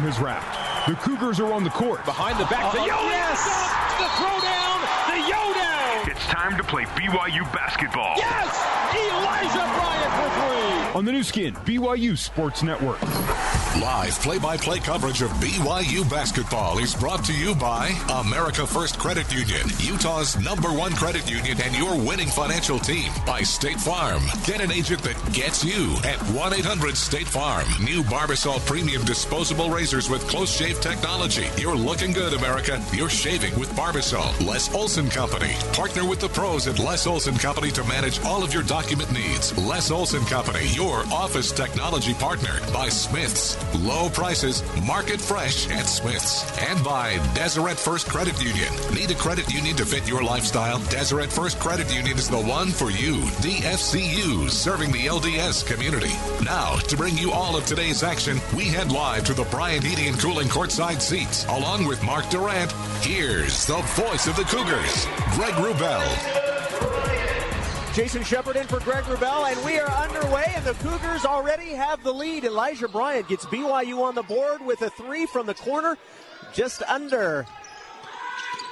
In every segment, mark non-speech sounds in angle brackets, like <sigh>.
game has wrapped. The Cougars are on the court. Behind the back to Uh-oh. Yo. Yes! The throwdown. The Yo down. It's time to play BYU basketball. Yes! Elijah Bryant for three. On the Nu Skin, BYU Sports Network. Live play-by-play coverage of BYU basketball is brought to you by America First Credit Union, Utah's number one credit union and your winning financial team. By State Farm. Get an agent that gets you at 1-800-STATE FARM. New Barbasol Premium Disposable Razors with close shave technology. You're looking good, America. You're shaving with Barbasol. Les Olson Company. Partner with the pros at Les Olson Company to manage all of your document needs. Les Olson Company, your office technology partner. By Smith's. Low prices, market fresh at Smith's. And by Deseret First Credit Union. Need a credit union to fit your lifestyle? Deseret First Credit Union is the one for you. DFCU, serving the LDS community. Now, to bring you all of today's action, we head live to the Bryant Heating and Cooling courtside seats. Along with Mark Durrant, here's the voice of the Cougars, Greg Wrubell. Jason Shepard in for Greg Wrubell, and we are underway, and the Cougars already have the lead. Elijah Bryant gets BYU on the board with a three from the corner, just under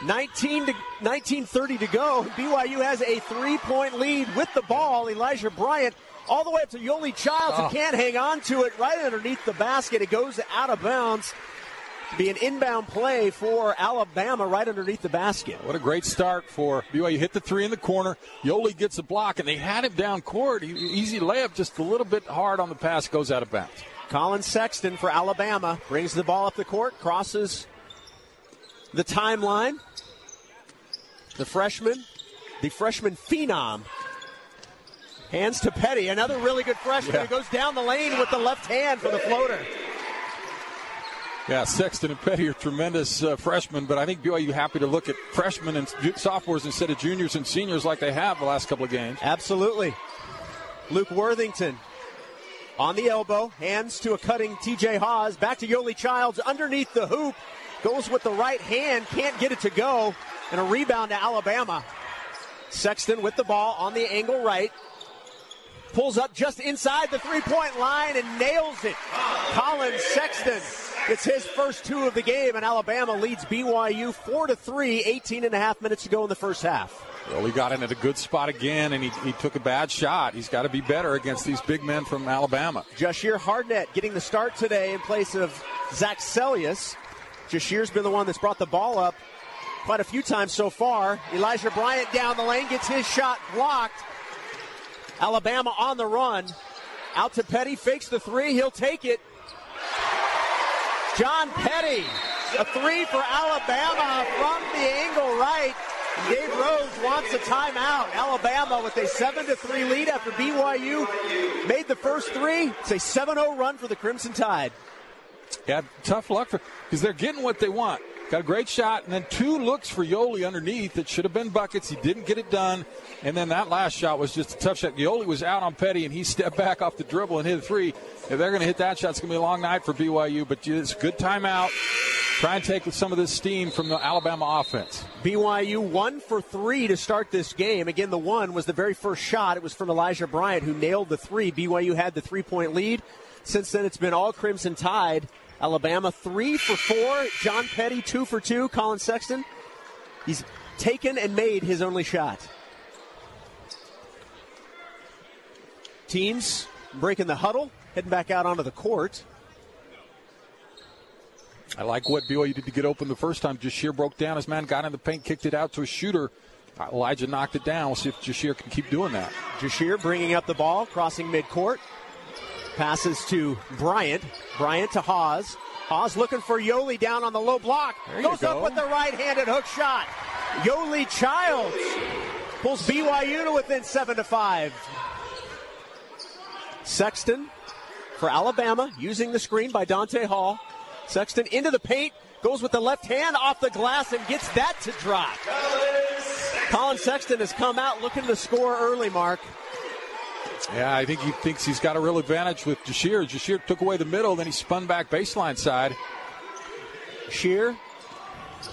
19 to 19:30 to go. BYU has a three-point lead with the ball. Elijah Bryant all the way up to Yoeli Childs, Oh. who can't hang on to it right underneath the basket. It goes out of bounds. To be an inbound play for Alabama right underneath the basket. What a great start for BYU. Hit the three in the corner. Yoeli gets a block, and they had him down court. Easy layup, just a little bit hard on the pass, goes out of bounds. Collin Sexton for Alabama brings the ball up the court, crosses the timeline. The freshman, the freshman phenom, hands to Petty. Another really good freshman Yeah. who goes down the lane with the left hand for the floater. Yeah, Sexton and Petty are tremendous uh, freshmen, but I think BYU happy to look at freshmen and sophomores instead of juniors and seniors like they have the last couple of games. Absolutely. Luke Worthington on the elbow, hands to a cutting TJ Haws, Back to Yoeli Childs underneath the hoop. Goes with the right hand, can't get it to go. And a rebound to Alabama. Sexton with the ball on the angle right. Pulls up just inside the three point line and nails it. Collin Sexton gets his first two of the game, and Alabama leads BYU 4 to 3, 18 and a half minutes to go in the first half. Well, he got in at a good spot again, and he, he took a bad shot. He's got to be better against these big men from Alabama. Jahshire Hardnett getting the start today in place of Zach Seljaas. Jahshire's been the one that's brought the ball up quite a few times so far. Elijah Bryant down the lane gets his shot blocked. Alabama on the run. Out to Petty, fakes the three. He'll take it. John Petty, a three for Alabama from the angle right. Dave Rose wants a timeout. Alabama with a 7 to 3 lead after BYU made the first three. It's a 7 0 run for the Crimson Tide. Yeah, tough luck for because they're getting what they want. Got a great shot, and then two looks for Yoeli underneath that should have been buckets. He didn't get it done, and then that last shot was just a tough shot. Yoeli was out on Petty, and he <laughs> stepped back off the dribble and hit a three. If they're going to hit that shot, it's going to be a long night for BYU. But it's a good timeout. Try and take some of this steam from the Alabama offense. BYU one for three to start this game. Again, the one was the very first shot. It was from Elijah Bryant, who nailed the three. BYU had the three point lead. Since then, it's been all Crimson Tide. Alabama three for four. John Petty two for two. Collin Sexton, he's taken and made his only shot. Teams breaking the huddle, heading back out onto the court. I like what BYU did to get open the first time. Jahshire broke down his man, got in the paint, kicked it out to a shooter. Elijah knocked it down. We'll see if Jahshire can keep doing that. Jahshire bringing up the ball, crossing midcourt. Passes to Bryant. Bryant to Haws. Haws looking for Yoeli down on the low block. There Goes go. up with the right-handed hook shot. Yoeli Childs pulls BYU to within seven to five. Sexton for Alabama using the screen by Donta Hall. Sexton into the paint, goes with the left hand off the glass and gets that to drop. Collin Sexton has come out looking to score early, Mark. Yeah, I think he thinks he's got a real advantage with Jahshire. Jahshire took away the middle, then he spun back baseline side. Shear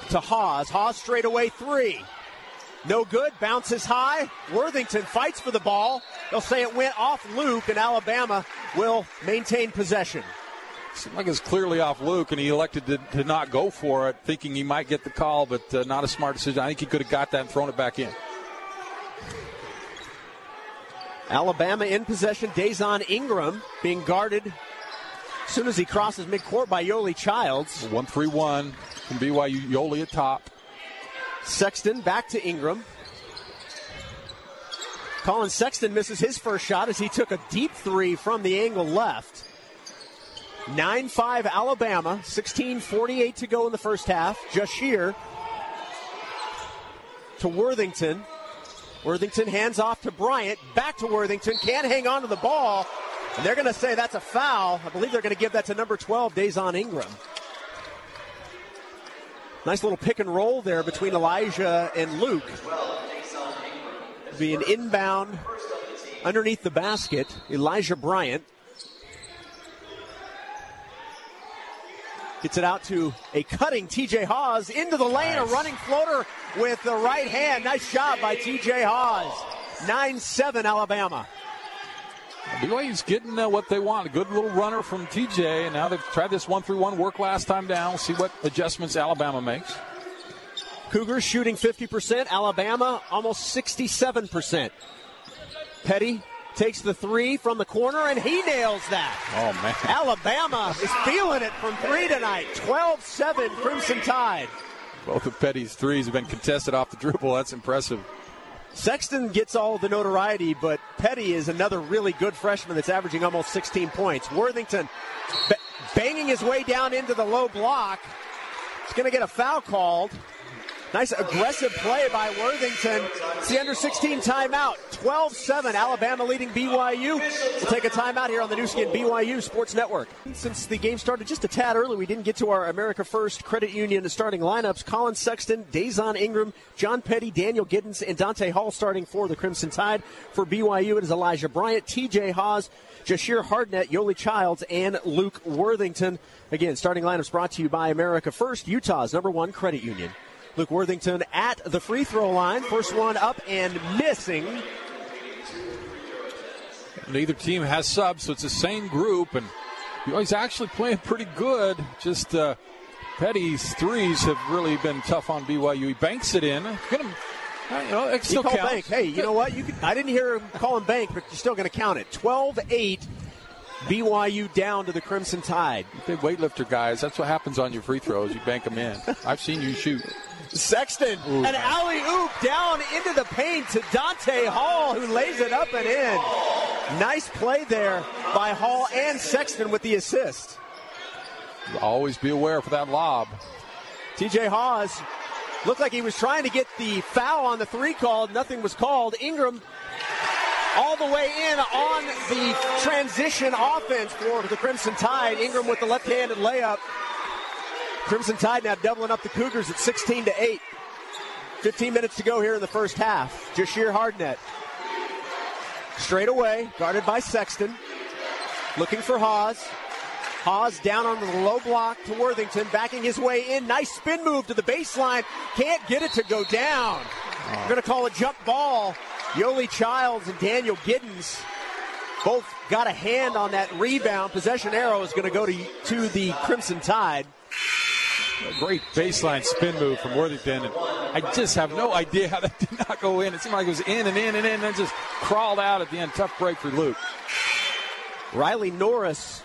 to Haws. Haws straight away three. No good. Bounces high. Worthington fights for the ball. They'll say it went off Luke, and Alabama will maintain possession. Seemed like it's clearly off Luke, and he elected to, to not go for it, thinking he might get the call, but uh, not a smart decision. I think he could have got that and thrown it back in. Alabama in possession. Dazon Ingram being guarded as soon as he crosses midcourt by Yoeli Childs. 1 3 1 from BYU. Yoeli at top. Sexton back to Ingram. Collin Sexton misses his first shot as he took a deep three from the angle left. 9 5 Alabama, 16.48 to go in the first half. Jahshire to Worthington. Worthington hands off to Bryant. Back to Worthington. Can't hang on to the ball. And they're going to say that's a foul. I believe they're going to give that to number 12, Dazon Ingram. Nice little pick and roll there between Elijah and Luke. Be an inbound underneath the basket. Elijah Bryant gets it out to a cutting TJ Haws into the lane, nice. a running floater with the right hand. Nice job by TJ Haws. 9 7 Alabama. BYU's getting uh, what they want. A good little runner from TJ, and now they've tried this one through one work last time down. We'll see what adjustments Alabama makes. Cougars shooting 50%, Alabama almost 67%. Petty takes the three from the corner, and he nails that. Oh, man. Alabama is feeling it from three tonight. 12 7 Crimson Tide. Both of Petty's threes have been contested off the dribble. That's impressive. Sexton gets all the notoriety, but Petty is another really good freshman that's averaging almost 16 points. Worthington b- banging his way down into the low block. He's going to get a foul called. Nice aggressive play by Worthington. It's the under 16 timeout. 12 7. Alabama leading BYU. We'll take a timeout here on the Nu Skin BYU Sports Network. Since the game started just a tad early, we didn't get to our America First Credit Union starting lineups. Collin Sexton, Dazon Ingram, John Petty, Daniel Giddens, and Donta Hall starting for the Crimson Tide. For BYU, it is Elijah Bryant, TJ Haws, Jahshire Hardnett, Yoli Childs, and Luke Worthington. Again, starting lineups brought to you by America First, Utah's number one credit union. Luke Worthington at the free throw line. First one up and missing. Neither team has subs, so it's the same group, and he's actually playing pretty good. Just uh, Petty's threes have really been tough on BYU. He banks it in. Gonna, uh, you know, it still counts. Bank. Hey, you know what? You could, I didn't hear him call him bank, but you're still going to count it. 12-8. BYU down to the Crimson Tide. Big weightlifter guys, that's what happens on your free throws. You bank them in. I've seen you shoot. Sexton, Ooh. an alley oop down into the paint to Dante Hall, who lays it up and in. Nice play there by Hall and Sexton with the assist. Always be aware for that lob. TJ Haws looked like he was trying to get the foul on the three called. Nothing was called. Ingram all the way in on the transition offense for the Crimson Tide. Ingram with the left-handed layup. Crimson Tide now doubling up the Cougars at 16 to 8. 15 minutes to go here in the first half. Jahshire Hardnett. Straight away, guarded by Sexton. Looking for Haws. Haws down on the low block to Worthington, backing his way in. Nice spin move to the baseline. Can't get it to go down. Oh. We're going to call a jump ball. Yoeli Childs and Daniel Giddens both got a hand on that rebound. Possession arrow is going to go to, to the Crimson Tide. A great baseline spin move from Worthington. And I just have no idea how that <laughs> did not go in. It seemed like it was in and in and in and then just crawled out at the end. Tough break for Luke. Riley Norris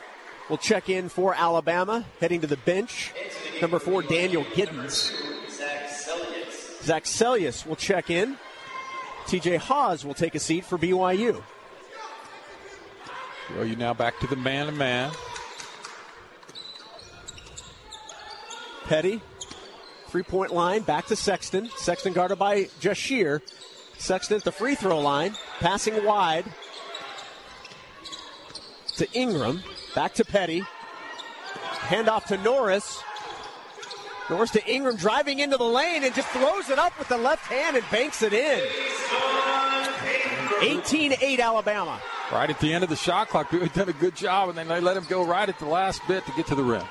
will check in for Alabama, heading to the bench. Number four, Daniel Giddens. Zach Seljaas will check in. TJ Haws will take a seat for BYU. Are you now back to the man to man? Petty, three point line, back to Sexton. Sexton guarded by Jahshire. Sexton at the free throw line, passing wide to Ingram. Back to Petty. Handoff to Norris. Norris to Ingram driving into the lane and just throws it up with the left hand and banks it in. 18 8 Alabama. Right at the end of the shot clock, We've done a good job, and then they let him go right at the last bit to get to the rim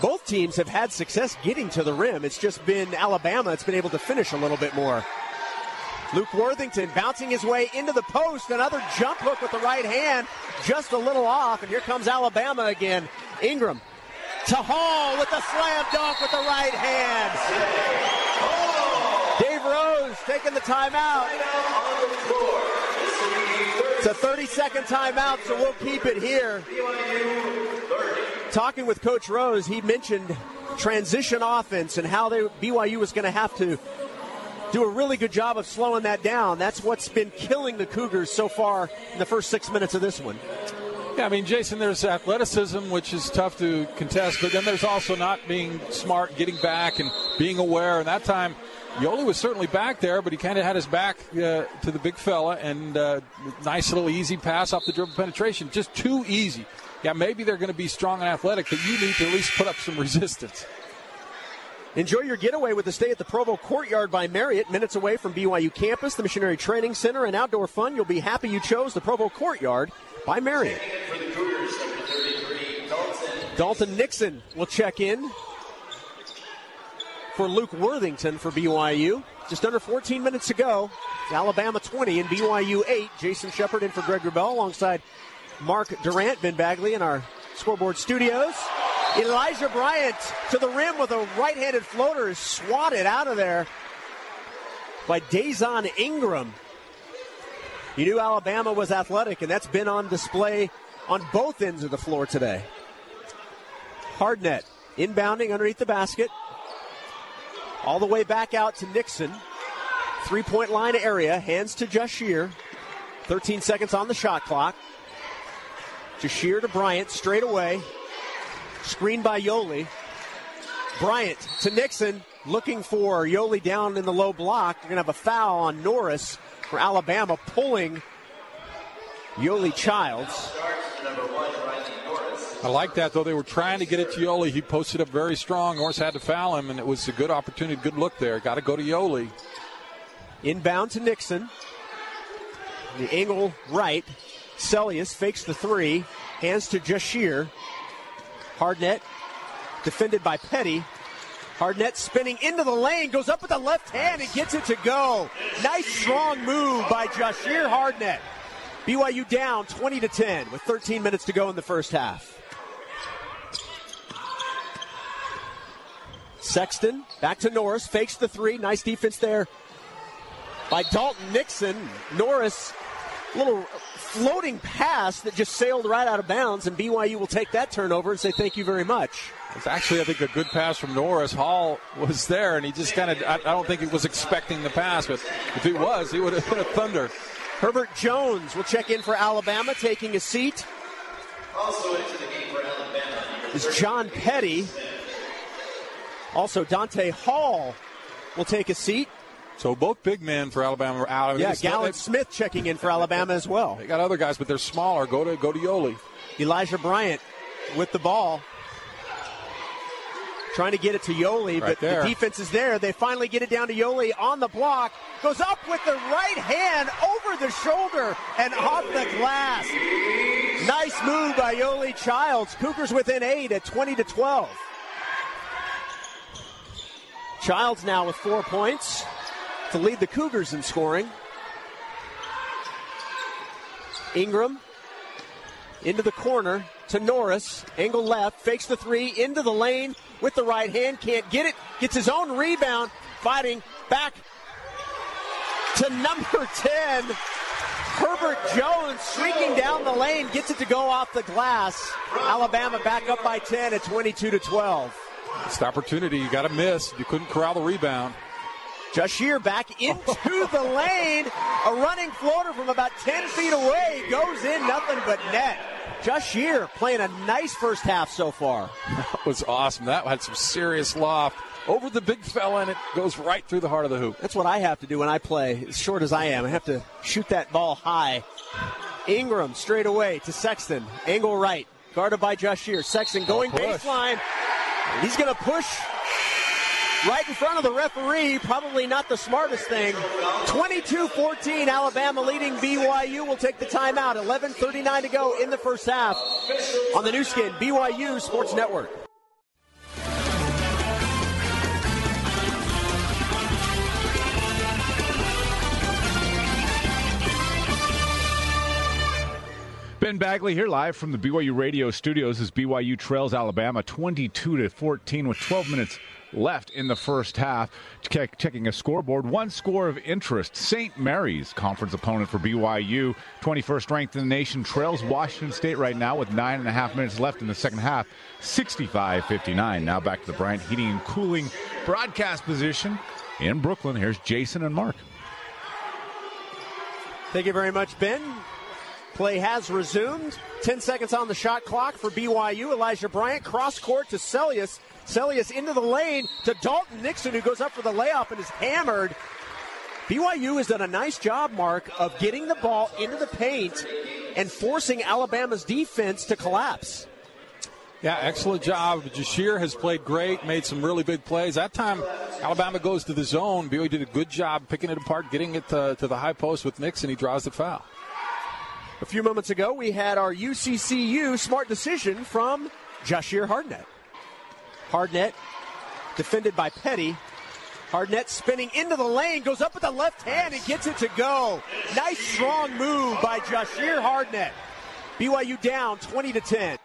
both teams have had success getting to the rim. It's just been Alabama that's been able to finish a little bit more. Luke Worthington bouncing his way into the post. Another jump hook with the right hand, just a little off. And here comes Alabama again. Ingram to Hall with the slam dunk with the right hand. Dave Rose taking the timeout. It's a 30 second timeout, so we'll keep it here. Talking with Coach Rose, he mentioned transition offense and how they, BYU was going to have to do a really good job of slowing that down. That's what's been killing the Cougars so far in the first six minutes of this one. Yeah, I mean, Jason, there's athleticism, which is tough to contest, but then there's also not being smart, getting back, and being aware. And that time, Yoeli was certainly back there, but he kind of had his back uh, to the big fella, and uh, nice little easy pass off the dribble penetration. Just too easy. Yeah, maybe they're going to be strong and athletic, but you need to at least put up some resistance. Enjoy your getaway with a stay at the Provo Courtyard by Marriott, minutes away from BYU campus, the Missionary Training Center, and outdoor fun. You'll be happy you chose the Provo Courtyard by Marriott. Dalton Nixon will check in for Luke Worthington for BYU. Just under 14 minutes to go. It's Alabama 20 and BYU 8. Jason Shepard in for Greg Wrubell alongside Mark Durrant, Ben Bagley in our scoreboard studios. Elijah Bryant to the rim with a right handed floater is swatted out of there by Dazon Ingram. You knew Alabama was athletic, and that's been on display on both ends of the floor today. Hardnett inbounding underneath the basket. All the way back out to Nixon. Three point line area. Hands to Jahshire. 13 seconds on the shot clock. Jahshire to Bryant straight away. Screened by Yoeli. Bryant to Nixon looking for Yoeli down in the low block. You're going to have a foul on Norris for Alabama pulling Yoeli Childs. I like that, though. They were trying to get it to Yoeli. He posted up very strong. Norris had to foul him, and it was a good opportunity, good look there. Got to go to Yoeli. Inbound to Nixon. The angle right. Seljaas fakes the three. Hands to Jahshire. Hardnett defended by Petty. Hardnett spinning into the lane, goes up with the left hand and gets it to go. Nice strong move by Jahshire Hardnett. BYU down 20 to 10 with 13 minutes to go in the first half. Sexton back to Norris, fakes the three. Nice defense there by Dalton Nixon. Norris, little floating pass that just sailed right out of bounds, and BYU will take that turnover and say thank you very much. It's actually, I think, a good pass from Norris. Hall was there, and he just kind of, I, I don't think he was expecting the pass, but if he was, he would have been a thunder. Herbert Jones will check in for Alabama, taking a seat. Also into the game for Alabama is John Petty. Also, Donta Hall will take a seat. So both big men for Alabama are out. Yeah, Galin Smith checking in for Alabama as well. They got other guys, but they're smaller. Go to go to Yoeli. Elijah Bryant with the ball. Trying to get it to Yoeli, right but there. the defense is there. They finally get it down to Yoeli on the block. Goes up with the right hand over the shoulder and off the glass. Nice move by Yoeli Childs. Cougars within eight at 20 to 12. Childs now with four points to lead the Cougars in scoring. Ingram into the corner to Norris. Angle left, fakes the three into the lane with the right hand. Can't get it. Gets his own rebound. Fighting back to number <laughs> 10. Herbert Jones streaking down the lane, gets it to go off the glass. Alabama back up by 10 at 22 to 12. It's the opportunity. You got to miss. You couldn't corral the rebound. Jahshire back into <laughs> the lane. A running floater from about 10 feet away goes in, nothing but net. Jahshire playing a nice first half so far. That was awesome. That had some serious loft over the big fella, and it goes right through the heart of the hoop. That's what I have to do when I play, as short as I am. I have to shoot that ball high. Ingram straight away to Sexton. Angle right. Guarded by Jahshire. Sexton oh, going baseline. He's going to push right in front of the referee. Probably not the smartest thing. 22-14, Alabama leading BYU. will take the timeout. 11:39 to go in the first half on the Nu Skin BYU Sports Network. Ben Bagley here live from the BYU radio studios as BYU trails Alabama 22 to 14 with 12 minutes left in the first half. Check, checking a scoreboard, one score of interest. St. Mary's, conference opponent for BYU, 21st ranked in the nation, trails Washington State right now with nine and a half minutes left in the second half, 65 59. Now back to the Bryant Heating and Cooling broadcast position in Brooklyn. Here's Jason and Mark. Thank you very much, Ben. Play has resumed. 10 seconds on the shot clock for BYU. Elijah Bryant cross court to Seljaas. Seljaas into the lane to Dalton Nixon, who goes up for the layup and is hammered. BYU has done a nice job, Mark, of getting the ball into the paint and forcing Alabama's defense to collapse. Yeah, excellent job. Jahshire has played great, made some really big plays. That time, Alabama goes to the zone. BYU did a good job picking it apart, getting it to, to the high post with Nixon. He draws the foul. A few moments ago, we had our UCCU smart decision from Jahshire Hardnett. Hardnett defended by Petty. Hardnett spinning into the lane, goes up with the left hand and gets it to go. Nice strong move by Jahshire Hardnett. BYU down 20 to 10.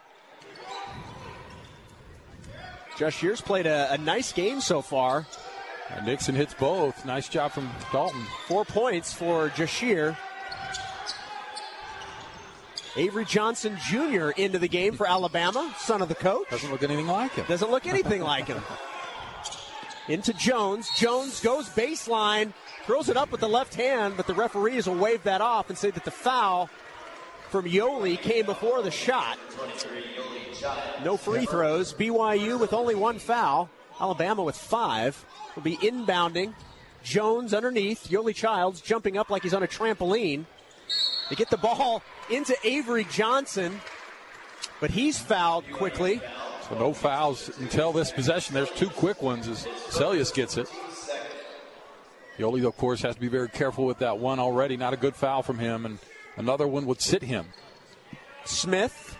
Jahshire's played a, a nice game so far. And Nixon hits both. Nice job from Dalton. Four points for Jahshire. Avery Johnson Jr. into the game for Alabama, son of the coach. Doesn't look anything like him. Doesn't look anything like him. Into Jones. Jones goes baseline, throws it up with the left hand, but the referees will wave that off and say that the foul from Yoeli came before the shot. No free throws. BYU with only one foul. Alabama with five. Will be inbounding. Jones underneath. Yoeli Childs jumping up like he's on a trampoline. They get the ball into Avery Johnson, but he's fouled quickly. So no fouls until this possession. There's two quick ones as Seljaas gets it. Yoeli, of course, has to be very careful with that one already. Not a good foul from him, and another one would sit him. Smith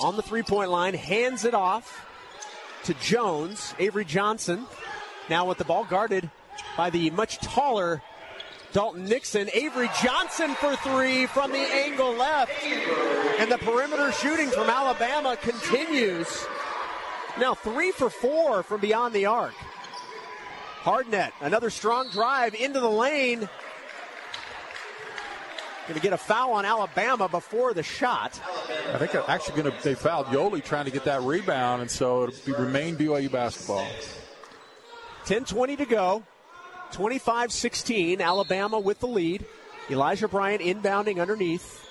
on the three point line hands it off to Jones. Avery Johnson now with the ball guarded by the much taller Dalton Nixon. Avery Johnson for three from the angle left. And the perimeter shooting from Alabama continues. Now three for four from beyond the arc. Hardnett, another strong drive into the lane. Going to get a foul on Alabama before the shot. I think they're actually going to they fouled Yoeli trying to get that rebound, and so it'll be remain BYU basketball. 10:20 to go. 25 16, Alabama with the lead. Elijah Bryant inbounding underneath.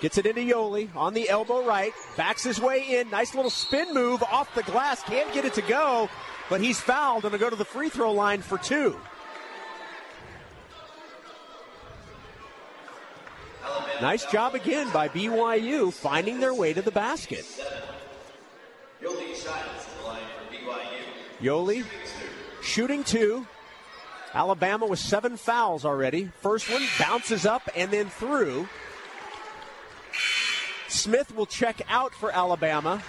Gets it into Yoeli on the elbow right. Backs his way in. Nice little spin move off the glass. Can't get it to go, but he's fouled and to go to the free throw line for two. Nice job again by BYU finding their way to the basket. Yoeli shooting two. Alabama with seven fouls already. First one bounces up and then through. Smith will check out for Alabama.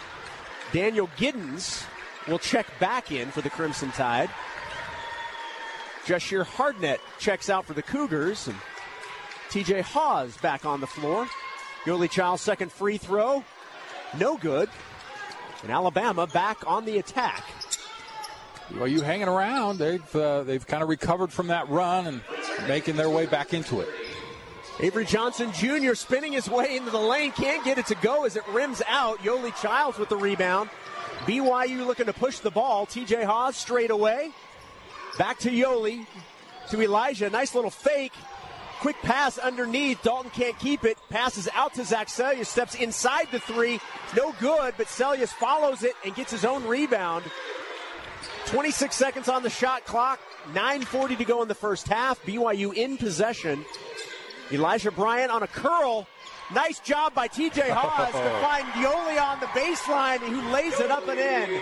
Daniel Giddens will check back in for the Crimson Tide. Jahshire Hardnett checks out for the Cougars. And TJ Haws back on the floor. Yoeli Child's second free throw. No good. And Alabama back on the attack. Well, you hanging around. They've uh, they've kind of recovered from that run and making their way back into it. Avery Johnson Jr. spinning his way into the lane, can't get it to go as it rims out. Yoeli Childs with the rebound. BYU looking to push the ball. TJ Haws straight away. Back to Yoeli. To Elijah. Nice little fake. Quick pass underneath. Dalton can't keep it. Passes out to Zach Seljaas. Steps inside the three. No good, but Seljaas follows it and gets his own rebound. 26 seconds on the shot clock. 9.40 to go in the first half. BYU in possession. Elijah Bryant on a curl. Nice job by TJ <laughs> Haws to find Yoeli on the baseline who lays it up and in.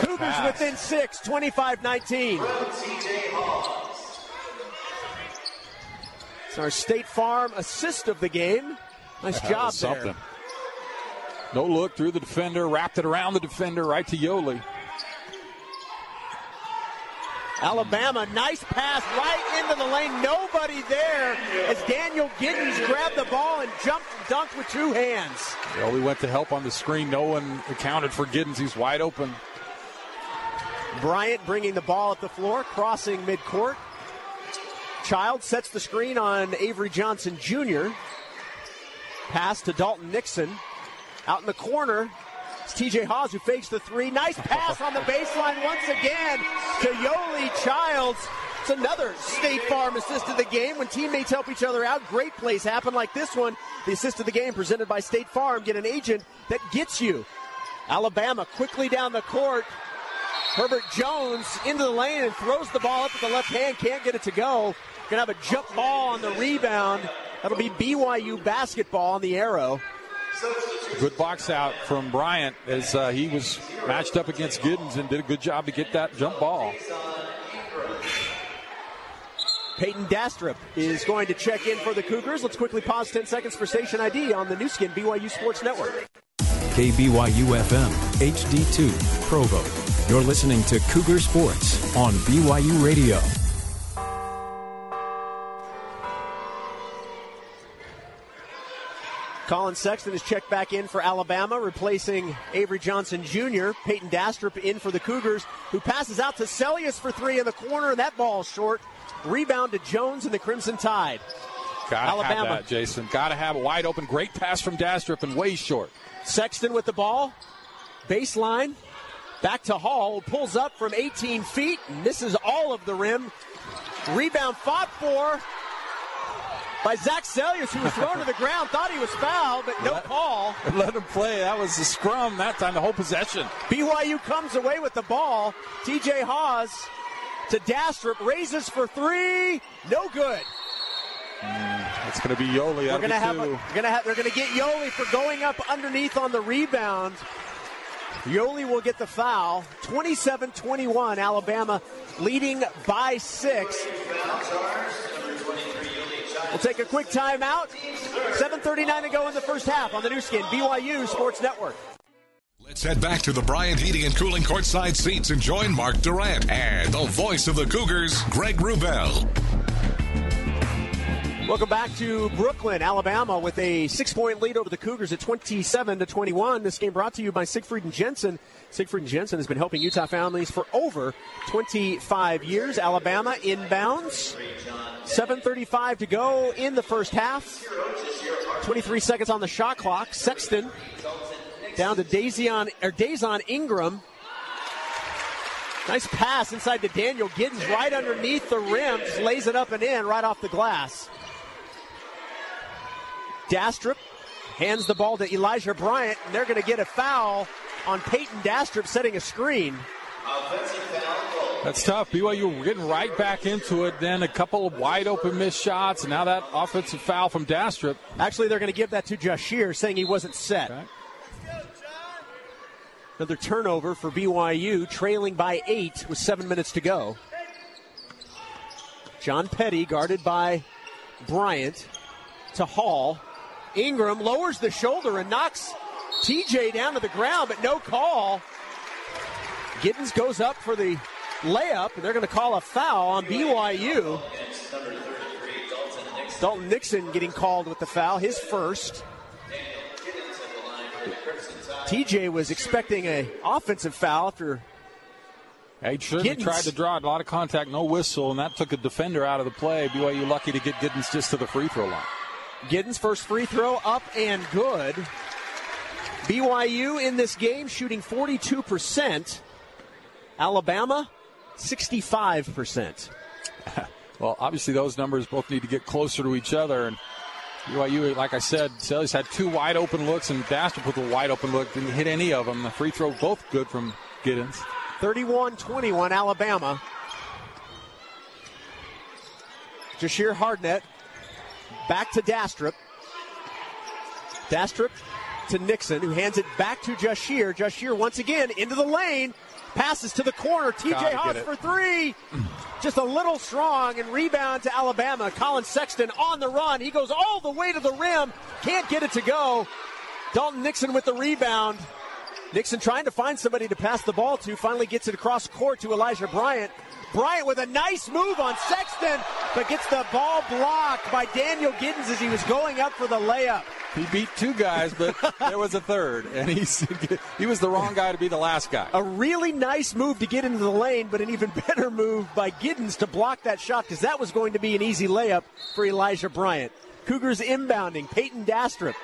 Cougars pass. within six, 25 19. It's our State Farm assist of the game. Nice That job there. something. No look through the defender, wrapped it around the defender, right to Yoeli. Alabama, nice pass right into the lane. Nobody there as Daniel Giddens grabbed the ball and jumped and dunked with two hands. Well, we went to help on the screen. No one accounted for Giddens. He's wide open. Bryant bringing the ball up the floor, crossing midcourt. Child sets the screen on Avery Johnson Jr. Pass to Dalton Nixon. Out in the corner, it's TJ Haws who fakes the three. Nice pass on the baseline once again to Yoeli Childs. It's another State Farm assist of the game when teammates help each other out. Great plays happen like this one. The assist of the game presented by State Farm. Get an agent that gets you. Alabama quickly down the court. Herbert Jones into the lane and throws the ball up with the left hand. Can't get it to go. Gonna have a jump ball on the rebound. That'll be BYU basketball on the arrow. Good box out from Bryant as uh, he was matched up against Giddens and did a good job to get that jump ball. Payton Dastrup is going to check in for the Cougars. Let's quickly pause 10 seconds for station ID on the Nu Skin BYU Sports Network. KBYU FM, HD2, Provo. You're listening to Cougar Sports on BYU Radio. Collin Sexton is checked back in for Alabama, replacing Avery Johnson Jr. Payton Dastrup in for the Cougars, who passes out to Seljaas for three in the corner, and that ball is short. Rebound to Jones and the Crimson Tide. Gotta Alabama. have that, Jason. Gotta have a wide open. Great pass from Dastrup and way short. Sexton with the ball. Baseline. Back to Hall. Pulls up from 18 feet. Misses all of the rim. Rebound fought for by Zach Seljaas, who was thrown to the ground. Thought he was fouled, but no call. Let him play. That was the scrum that time, the whole possession. BYU comes away with the ball. TJ Haws to Dastrup. Raises for three. No good. Mm, it's going to be Yoeli. We're gonna have, a, two. we're gonna have, they're gonna get Yoeli for going up underneath on the rebound. Yoeli will get the foul. 27-21, Alabama leading by six. We'll take a quick timeout. 7:39 to go in the first half on the Nu Skin BYU Sports Network. Let's head back to the Bryant Heating and Cooling courtside seats and join Mark Durrant and the voice of the Cougars, Greg Wrubell. Welcome back to Brooklyn, Alabama, with a six-point lead over the Cougars at 27 to 21. This game brought to you by Siegfried and Jensen. Siegfried and Jensen has been helping Utah families for over 25 years. Alabama inbounds. 7:35 to go in the first half. 23 seconds on the shot clock. Sexton down to Dazion or Dazon Ingram. Nice pass inside to Daniel Giddens, right underneath the rim, just lays it up and in, right off the glass. Dastrup hands the ball to Elijah Bryant, and they're going to get a foul on Payton Dastrup setting a screen. That's tough. BYU getting right back into it. Then a couple of wide open missed shots, and now that offensive foul from Dastrup. Actually, they're going to give that to Jahshire, saying he wasn't set. Okay. Another turnover for BYU, trailing by eight with seven minutes to go. John Petty guarded by Bryant to Hall. Ingram lowers the shoulder and knocks TJ down to the ground, but no call. Giddens goes up for the layup, and they're going to call a foul on BYU. Dalton Nixon getting called with the foul, his first. TJ was expecting a offensive foul after He certainly Giddens. tried to draw a lot of contact, no whistle, and that took a defender out of the play. BYU lucky to get Giddens just to the free throw line. Giddens' first free throw up and good. BYU in this game shooting 42%. Alabama, 65%. <laughs> Well, obviously those numbers both need to get closer to each other. And BYU, like I said, Selly's had two wide open looks, and Dastrup with a wide open look didn't hit any of them. The free throw both good from Giddens. 31 21, Alabama. Jahshire Hardnett back to Dastrup. Dastrup to Nixon, who hands it back to Jahshire. Jahshire once again into the lane, passes to the corner. TJ Haws for three. Just a little strong and rebound to Alabama. Collin Sexton on the run. He goes all the way to the rim. Can't get it to go. Dalton Nixon with the rebound. Nixon trying to find somebody to pass the ball to, finally gets it across court to Elijah Bryant. Bryant with a nice move on Sexton, but gets the ball blocked by Daniel Giddens as he was going up for the layup. He beat two guys, but there was a third, and he's <laughs> he was the wrong guy to be the last guy. A really nice move to get into the lane, but an even <laughs> better move by Giddens to block that shot because that was going to be an easy layup for Elijah Bryant. Cougars inbounding. Payton Dastrup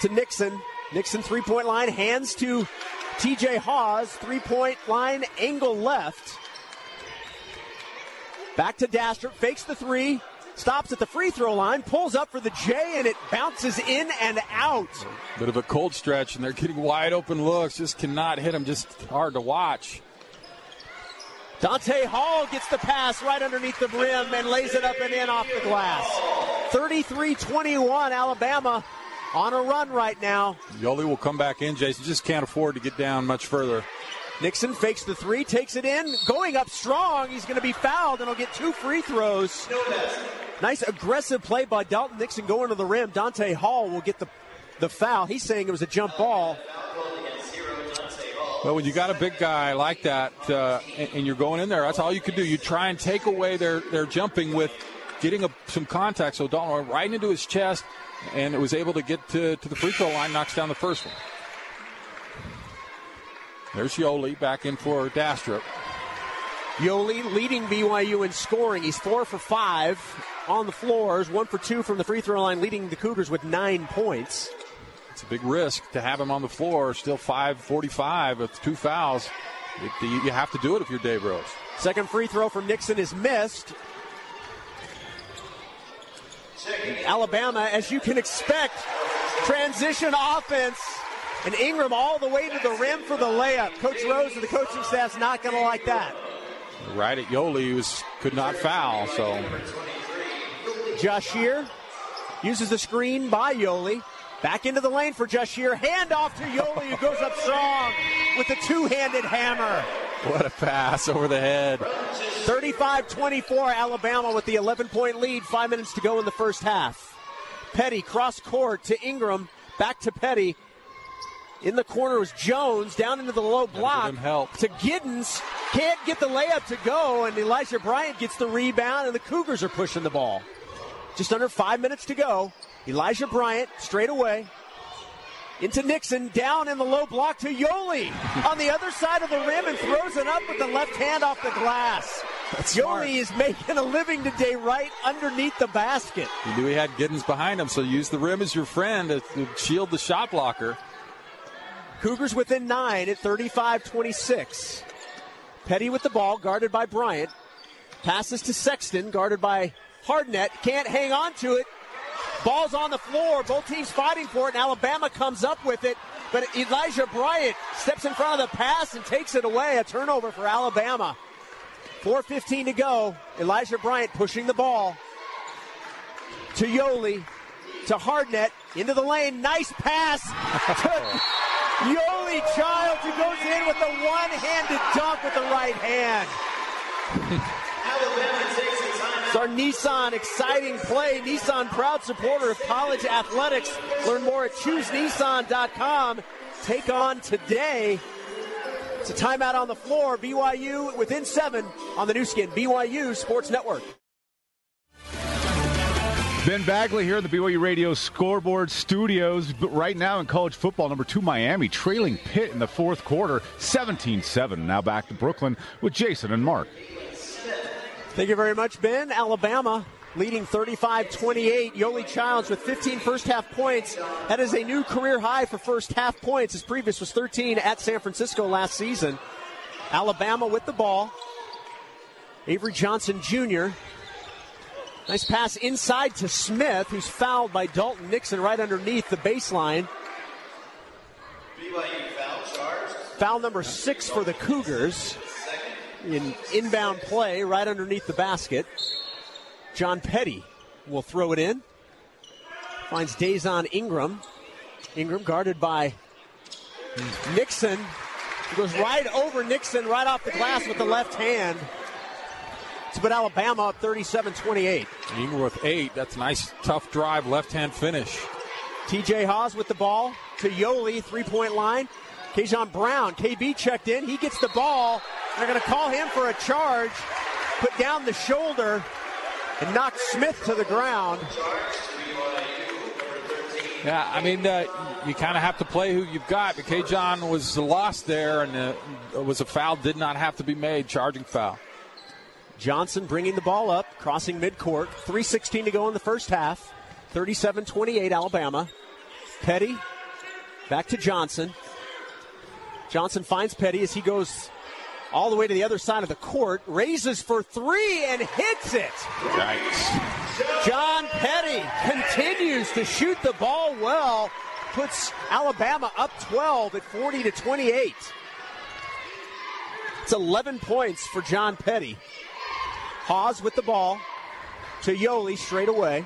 to Nixon. Nixon three point line, hands to TJ Haws. three point line, angle left. Back to Dastrup, fakes the three, stops at the free throw line, pulls up for the J, and it bounces in and out. Bit of a cold stretch, and they're getting wide open looks. Just cannot hit them. Just hard to watch. Donta Hall gets the pass right underneath the rim and lays it up and in off the glass. 33 21, Alabama on a run right now. Yoeli will come back in, Jason. Just can't afford to get down much further. Nixon fakes the three, takes it in, going up strong. He's going to be fouled and he'll get two free throws. Nice aggressive play by Dalton Nixon going to the rim. Dante Hall will get the, the foul. He's saying it was a jump ball. Well, when you got a big guy like that uh, and, and, you're going in there, that's all you can do. You try and take away their, their jumping with getting a, some contact. So Dalton right into his chest and it was able to get to, to the free throw line, knocks down the first one. There's Yoeli back in for Dastrup. Yoeli leading BYU in scoring. He's four for five on the floors, one for two from the free throw line, leading the Cougars with nine points. It's a big risk to have him on the floor. Still 5:45 with two fouls. You have to do it if you're Dave Rose. Second free throw from Nixon is missed. Alabama, as you can expect, transition offense. And Ingram all the way to the rim for the layup. Coach Rose and the coaching staff's not going to like that. Right at Yoeli, was could not foul. So Jahshire uses the screen by Yoeli. Back into the lane for Jahshire. Hand off to Yoeli, who goes up strong with the two-handed hammer. What a pass over the head. 35 24, Alabama with the 11 point lead. Five minutes to go in the first half. Petty cross court to Ingram. Back to Petty. In the corner was Jones down into the low block to Giddens. Can't get the layup to go, and Elijah Bryant gets the rebound, and the Cougars are pushing the ball. Just under five minutes to go. Elijah Bryant straight away into Nixon, down in the low block to Yoeli on the other side of the rim and throws it up with the left hand off the glass. That's is making a living today right underneath the basket. He knew he had Giddens behind him, so use the rim as your friend to, to shield the shot blocker. Cougars within nine at 35 26. Petty with the ball, guarded by Bryant. Passes to Sexton, guarded by Hardnett. Can't hang on to it. Ball's on the floor. Both teams fighting for it, and Alabama comes up with it. But Elijah Bryant steps in front of the pass and takes it away. A turnover for Alabama. 4.15 to go. Elijah Bryant pushing the ball to Yoeli, to Hardnett, into the lane. Nice pass to <laughs> Yoeli Child, who goes in with a one-handed dunk with the right hand. It's our Nissan exciting play. Nissan, proud supporter of college athletics. Learn more at choosenissan.com. Take on today. It's a timeout on the floor. BYU within seven on the Nu Skin. BYU Sports Network. Ben Bagley here in the BYU Radio Scoreboard Studios. But right now in college football, number two Miami trailing Pitt in the fourth quarter, 17-7. Now back to Brooklyn with Jason and Mark. Thank you very much, Ben. Alabama leading 35 28. Yoeli Childs with 15 first half points. That is a new career high for first half points. His previous was 13 at San Francisco last season. Alabama with the ball. Avery Johnson Jr. Nice pass inside to Smith, who's fouled by Dalton Nixon right underneath the baseline. Foul number six for the Cougars in inbound play right underneath the basket. John Petty will throw it in. Finds Dazon Ingram. Ingram guarded by Nixon. He goes right over Nixon, right off the glass with the left hand. It's put Alabama up 37 28. Ingram with eight. That's a nice, tough drive, left hand finish. TJ Haws with the ball to Yoeli, three point line. Kajon Brown, KB checked in. He gets the ball. They're going to call him for a charge. Put down the shoulder and knock Smith to the ground. Yeah, I mean, uh, you kind of have to play who you've got. But Kajon was lost there, and uh, it was a foul. Did not have to be made. Charging foul. Johnson bringing the ball up, crossing midcourt. 3.16 to go in the first half. 37 28, Alabama. Petty back to Johnson. Johnson finds Petty as he goes all the way to the other side of the court, raises for three and hits it. Yikes. John Petty continues to shoot the ball well, puts Alabama up 12 at 40 to 28. It's 11 points for John Petty. Haws with the ball to Yoeli straight away.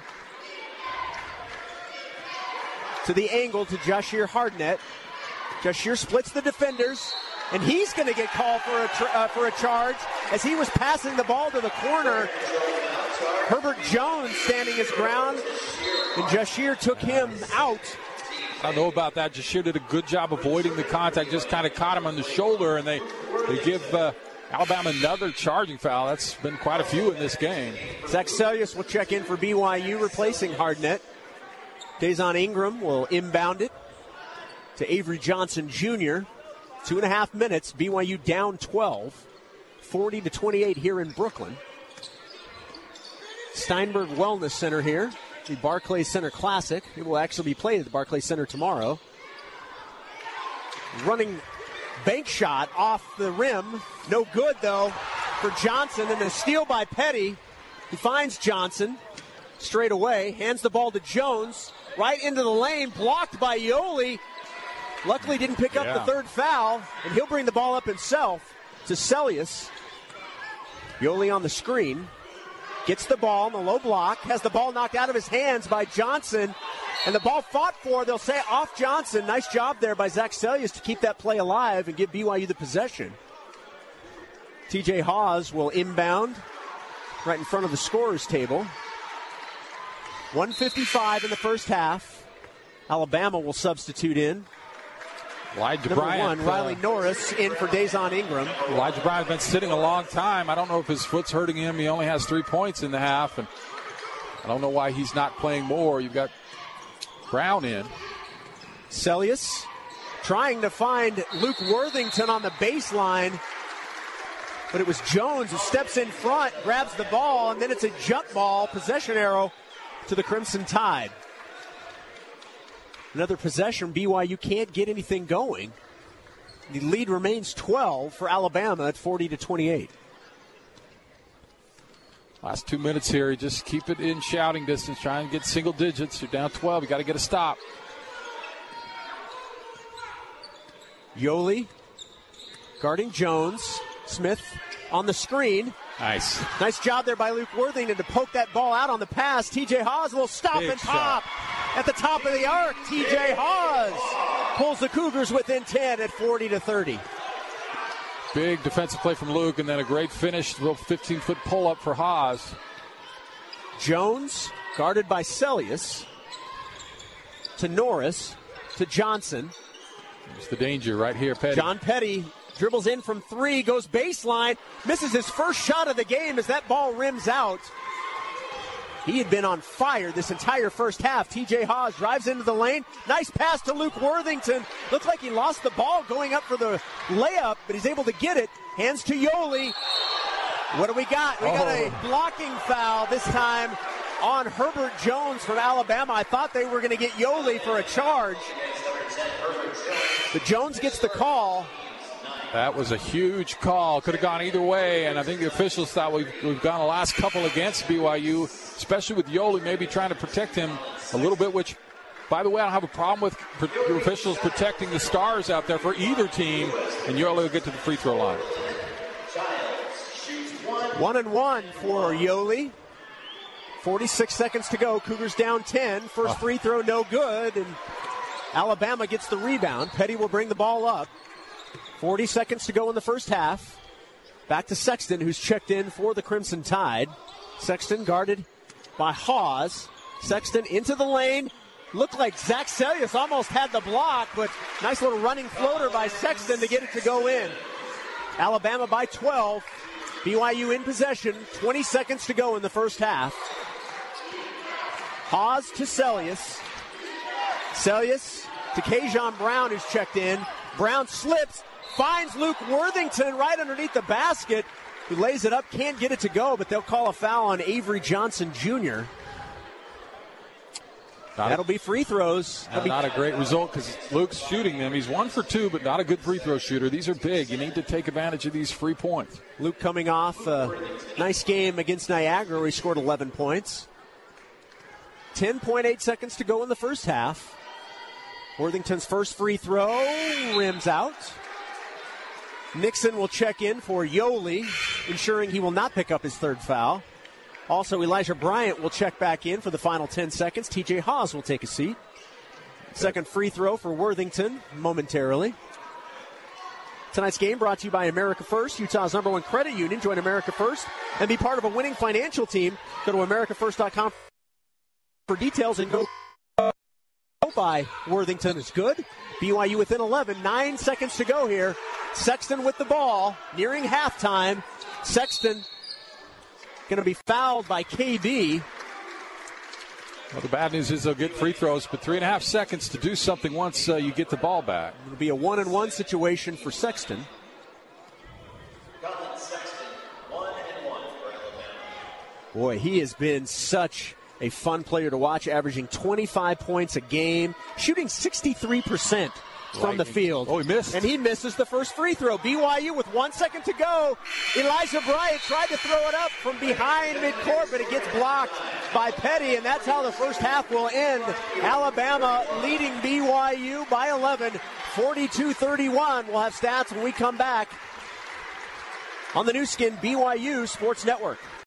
To the angle to Jahshire Hardnett. Jahshire splits the defenders, and he's going to get called for a tr- uh, for a charge as he was passing the ball to the corner. Herbert Jones standing his ground, and Jahshire took him out. I know about that. Jahshire did a good job avoiding the contact, just kind of caught him on the shoulder, and they, they give uh, Alabama another charging foul. That's been quite a few in this game. Zach Seljaas will check in for BYU, replacing Hardnett. Dazon Ingram will inbound it to Avery Johnson Jr. Two and a half minutes. BYU down 12, 40 to 28 here in Brooklyn. Steinberg Wellness Center here, the Barclays Center Classic. It will actually be played at the Barclays Center tomorrow. Running bank shot off the rim. No good, though, for Johnson. And a steal by Petty. He finds Johnson straight away, hands the ball to Jones, right into the lane, blocked by Yoeli. Luckily, didn't pick up Yeah. the third foul, and he'll bring the ball up himself to Seljaas. Yoeli on the screen, gets the ball in the low block, has the ball knocked out of his hands by Johnson, and the ball fought for, they'll say off Johnson. Nice job there by Zach Seljaas to keep that play alive and give BYU the possession. TJ Haws will inbound right in front of the scorer's table. 155 in the first half. Alabama will substitute in. Elijah Number Bryant. one, uh, Riley Norris in for Dazon Ingram. Elijah Bryant's been sitting a long time. I don't know if his foot's hurting him. He only has three points in the half, and I don't know why he's not playing more. You've got Brown in. Seljaas trying to find Luke Worthington on the baseline, but it was Jones who steps in front, grabs the ball, and then it's a jump ball, possession arrow to the Crimson Tide. Another possession, BYU can't get anything going. The lead remains 12 for Alabama at 40 to 28. Last two minutes here, just keep it in shouting distance. Try and get single digits. You're down 12. You got to get a stop. Yoeli guarding Jones. Smith on the screen. Nice. Nice job there by Luke Worthington to poke that ball out on the pass. TJ Haws will stop Big and pop at the top of the arc. TJ Haws pulls the Cougars within 10 at 40 to 30. Big defensive play from Luke, and then a great finish, little 15 foot pull up for Haws. Jones guarded by Seljaas to Norris to Johnson. It's the danger right here, Petty. John Petty dribbles in from three, goes baseline, misses his first shot of the game as that ball rims out. He had been on fire this entire first half. TJ Haws drives into the lane. Nice pass to Luke Worthington. Looks like he lost the ball going up for the layup, but he's able to get it. Hands to Yoeli. What do we got? We got a oh. blocking foul this time on Herbert Jones from Alabama. I thought they were going to get Yoeli for a charge. But Jones gets the call. That was a huge call. Could have gone either way, and I think the officials thought we've, we've gone the last couple against BYU, especially with Yoeli maybe trying to protect him a little bit, which, by the way, I don't have a problem with pr- officials protecting the stars out there for either team, and Yoeli will get to the free throw line. One and one for Yoeli. 46 seconds to go. Cougars down 10. First ah. free throw, no good. And Alabama gets the rebound. Petty will bring the ball up. 40 seconds to go in the first half. Back to Sexton, who's checked in for the Crimson Tide. Sexton guarded by Haws. Sexton into the lane. Looked like Zach Seljaas almost had the block, but nice little running floater by Sexton to get it to go in. Alabama by 12. BYU in possession. 20 seconds to go in the first half. Haws to Seljaas. Seljaas to Kajon Brown, who's checked in. Brown slips, finds Luke Worthington right underneath the basket, who lays it up, can't get it to go, but they'll call a foul on Avery Johnson Jr. Not That'll be free throws. Not, be- not a great result because Luke's shooting them. He's one for two, but not a good free throw shooter. These are big. You need to take advantage of these free points. Luke coming off a nice game against Niagara where he scored 11 points. 10.8 seconds to go in the first half. Worthington's first free throw rims out. Nixon will check in for Yoeli, ensuring he will not pick up his third foul. Also, Elijah Bryant will check back in for the final 10 seconds. TJ Haws will take a seat. Second free throw for Worthington momentarily. Tonight's game brought to you by America First, Utah's number one credit union. Join America First and be part of a winning financial team. Go to AmericaFirst.com for details and go by Worthington is good. BYU within 11. Nine seconds to go here. Sexton with the ball, nearing halftime. Sexton going to be fouled by KB. Well, the bad news is they'll get free throws, but three and a half seconds to do something once uh, you get the ball back. It'll be a one and one situation for Sexton. Sexton one one for Boy, he has been such a fun player to watch, averaging 25 points a game, shooting 63% from the field. Oh, he missed. And he misses the first free throw. BYU with one second to go. Elijah Bryant tried to throw it up from behind midcourt, but it gets blocked by Petty, and that's how the first half will end. Alabama leading BYU by 11, 42 31. We'll have stats when we come back on the Nu Skin BYU Sports Network.